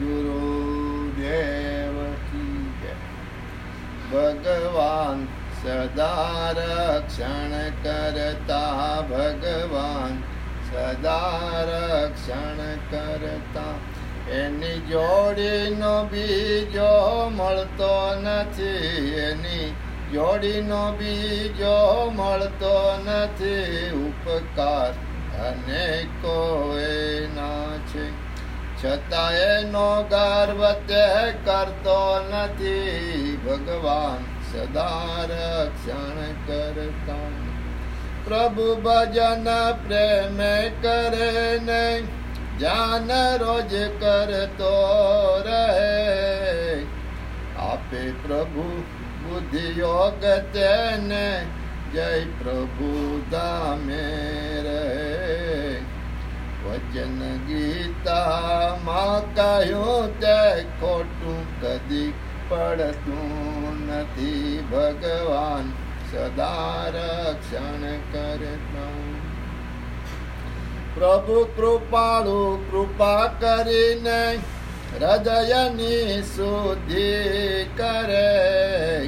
સદગુરુદેવ કી જય. ભગવાન સદા રક્ષણ કરતા, ભગવાન સદા રક્ષણ કરતા. એની જોડીનો બીજો મળતો નથી, એની જોડીનો બીજો મળતો નથી. ઉપકાર અનેકો એના છે. છતાં એનો ગર્વ તે કરતો નથી. ભગવાન સદા રક્ષણ કરતા. પ્રભુ ભજન પ્રેમે કરે ને જ્ઞાન રોજ કરતો રહે. આપે પ્રભુ બુદ્ધિ યોગ તેને. જય પ્રભુ દામે રહે. વચન ગીતામાં કહ્યું તે ખોટું કદી પડતું નથી. ભગવાન સદા રક્ષણ કરતા. પ્રભુ કૃપાળુ કૃપા કરીને હૃદયની શુદ્ધિ કરે.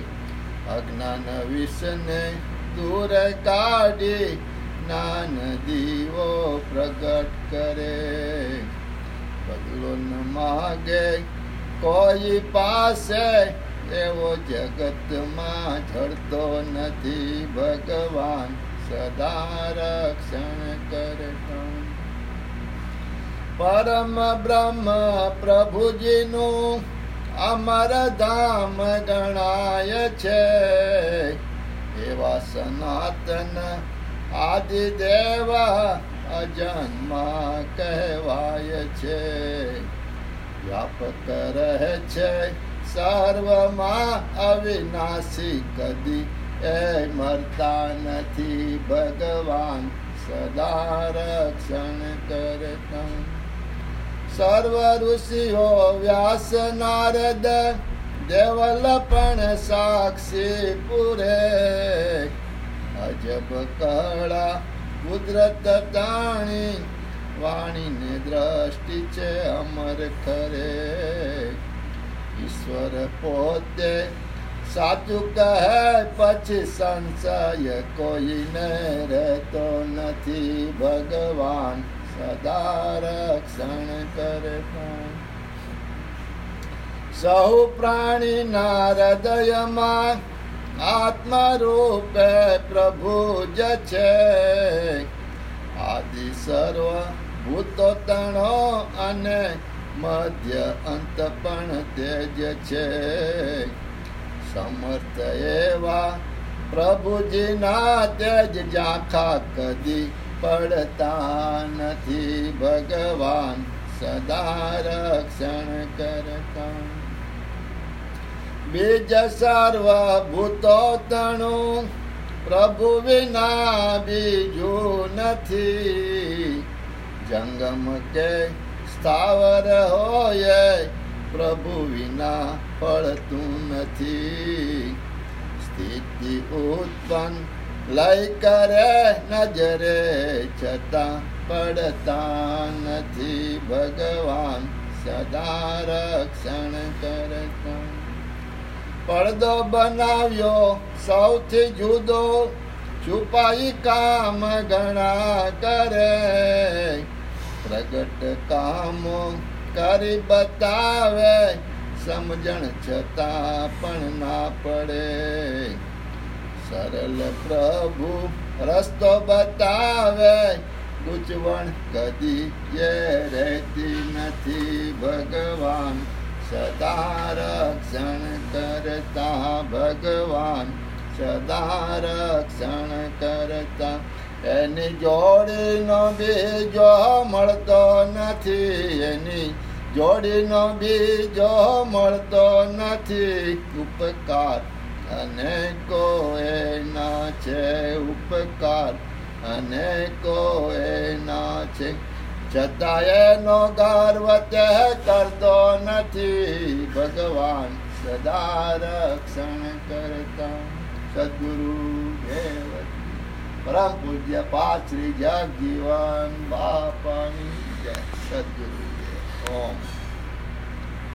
અજ્ઞાન વિષને દૂર કાઢી જ્ઞાન દીવો પ્રગટ કરે. બદલો ન માગે કોઈ પાસે, એવો જગતમાં જડતો નથી ભગવાન. સદા રક્ષણ કરે પરમ બ્રહ્મ પ્રભુજીનું અમર ધામ ગણાય છે. એવા સનાતન આદિદેવ અજન્મા કહેવાય છે. વ્યાપક રહે છે સર્વમાં અવિનાશી, કદી એ મરતા નથી ભગવાન. સદા રક્ષણ કરતા. સર્વ ઋષિઓ વ્યાસ નારદ, દેવલ પણ સાક્ષી પુરે. અજબ કળા કુદરત તાણી, વાણીને દ્રષ્ટિ છે અમર કરે ઈશ્વર પોતે સાચું કહે, પછી સંશય કોઈને રહેતો નથી. ભગવાન સદા રક્ષણ કરતા સહુ પ્રાણીના હૃદયમાં આત્મા રૂપે પ્રભુ જ છે. આદિ સર્વ ભૂતો તણો અને મધ્ય અંત પણ તેજ છે. સમર્થ એવા પ્રભુજીના તેજ જાખા કદી પડતા નથી. ભગવાન સદા રક્ષણ કરતા. બીજ સર્વ ભૂતો તણું પ્રભુ વિના બીજું નથી. જંગમ કે સ્થાવર હોય પ્રભુ વિના પડતું નથી. સ્થિતિ ઉત્પન્ન લય કરે નજરે, છતાં પડતા નથી. ભગવાન સદા રક્ષણ કરતા. પડદો બનાવ્યો સૌથી જુદો, છુપાઈ કામ ઘણા કરે. પ્રગટ કામો કરી બતાવે, સમજણ છતાં પણ ના પડે. સરળ પ્રભુ રસ્તો બતાવે, ગૂંચવણ કદી એ રહેતી નથી ભગવાન. સદા રક્ષણ કરતા ભગવાન સદા રક્ષણ કરતા એની જોડીનો બીજો મળતો નથી એની જોડીનો બીજો મળતો નથી ઉપકાર અને એના છે ઉપકાર અને એના છે છતાં એનો ગર્વ તે કરતો નથી. ભગવાન સદા રક્ષણ કરતા. સદગુરુ પરમ પૂજ્ય પાછરી જગજીવન બાપાની જય. સદગુરુ